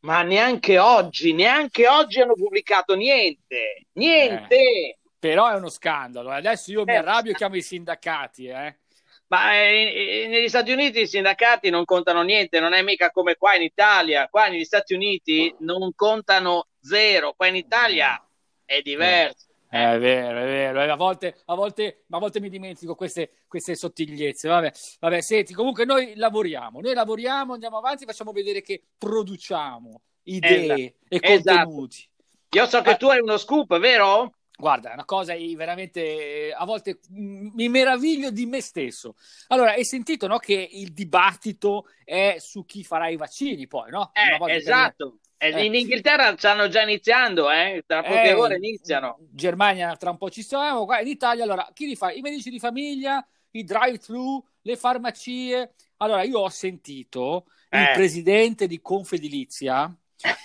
Ma neanche oggi, neanche oggi hanno pubblicato niente, niente. Eh, però è uno scandalo. Adesso io mi eh, arrabbio e chiamo i sindacati, eh. Ma eh, negli Stati Uniti i sindacati non contano niente, non è mica come qua in Italia. Qua negli Stati Uniti non contano zero, qua in Italia è diverso. Eh, è vero, è vero. A volte, a volte, a volte mi dimentico queste, queste sottigliezze. Vabbè, vabbè, senti, comunque noi lavoriamo, noi lavoriamo, andiamo avanti, facciamo vedere che produciamo idee esatto. e contenuti. Esatto. Io so che tu hai uno scoop, vero? Guarda, è una cosa veramente a volte mi meraviglio di me stesso. Allora, hai sentito no, che il dibattito è su chi farà i vaccini, poi, no? Eh, esatto. Eh, in Inghilterra stanno già iniziando, eh? tra poche eh, ore iniziano. In Germania tra un po' ci siamo, qua in Italia allora chi li fa? I medici di famiglia, i drive-thru, le farmacie. Allora io ho sentito il eh. presidente di Confedilizia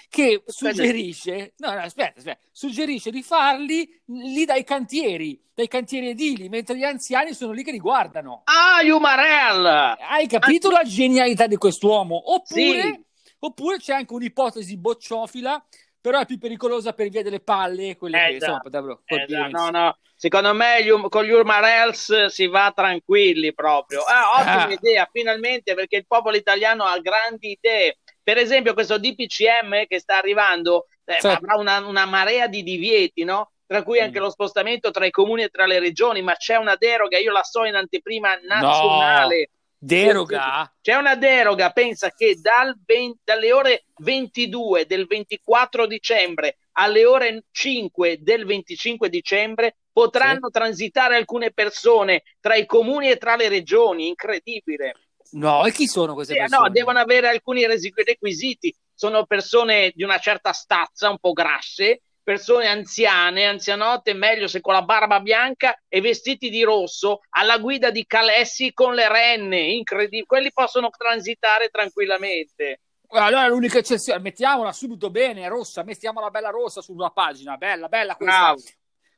che suggerisce, no, no, aspetta, aspetta, suggerisce di farli lì dai cantieri, dai cantieri edili, mentre gli anziani sono lì che li guardano. Ah, Umarell! Hai capito Anzi... la genialità di quest'uomo? Oppure... Sì Oppure c'è anche un'ipotesi bocciofila, però è più pericolosa per via delle palle, quelle eh, che insomma, potrebbero colpire. Eh, no, no, secondo me gli, um, con gli Urmarels si va tranquilli proprio. Ah, ottima ah. idea, finalmente, perché il popolo italiano ha grandi idee. Per esempio, questo DPCM che sta arrivando eh, certo. avrà una, una, marea di divieti, no? Tra cui anche mm. lo spostamento tra i comuni e tra le regioni, ma c'è una deroga, io la so in anteprima nazionale. No Deroga? C'è una deroga, pensa che dal 20, dalle ore 22 del 24 dicembre alle ore 5 del 25 dicembre potranno sì. transitare alcune persone tra i comuni e tra le regioni, incredibile. No, e chi sono queste persone? No, devono avere alcuni requisiti, sono persone di una certa stazza, un po' grasse, persone anziane, anzianotte, meglio se con la barba bianca e vestiti di rosso, alla guida di Calessi con le renne, incredibile, quelli possono transitare tranquillamente. Allora l'unica eccezione, mettiamola subito bene, rossa, mettiamola bella rossa sulla pagina, bella, bella questa. Bravo.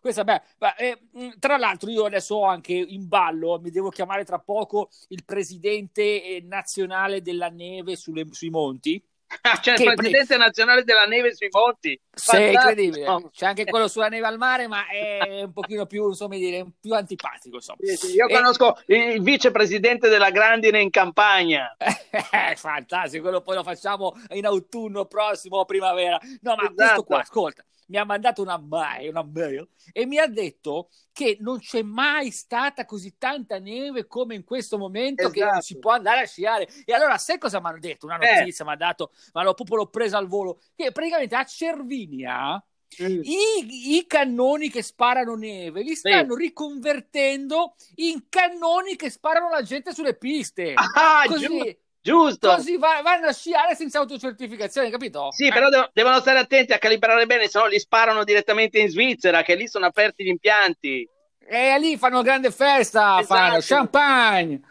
Questa beh, eh, tra l'altro io adesso ho anche in ballo, mi devo chiamare tra poco il presidente eh, nazionale della neve sulle, sui monti Ah, c'è il presidente pre... nazionale della neve sui monti. Sì, incredibile. C'è anche quello sulla neve al mare, ma è un pochino più, insomma, dire, più antipatico. Insomma. Sì, sì, io e... conosco il vicepresidente della grandine in campagna. Fantastico, quello poi lo facciamo in autunno prossimo o primavera. No, ma esatto. questo qua, ascolta, mi ha mandato una mail, una mail e mi ha detto che non c'è mai stata così tanta neve come in questo momento esatto. che non si può andare a sciare. E allora sai cosa mi hanno detto? Una eh. notizia eh. mi ha dato, ma l'ho proprio l'ho presa al volo, che praticamente a Cervinia Mm. I, I, cannoni che sparano neve li stanno sì. riconvertendo in cannoni che sparano la gente sulle piste. Ah, così, Giusto. Così va, vanno a sciare senza autocertificazione, capito? Sì, eh. però dev- devono stare attenti a calibrare bene, se no li sparano direttamente in Svizzera, che lì sono aperti gli impianti. E lì fanno grande festa, esatto. fanno champagne.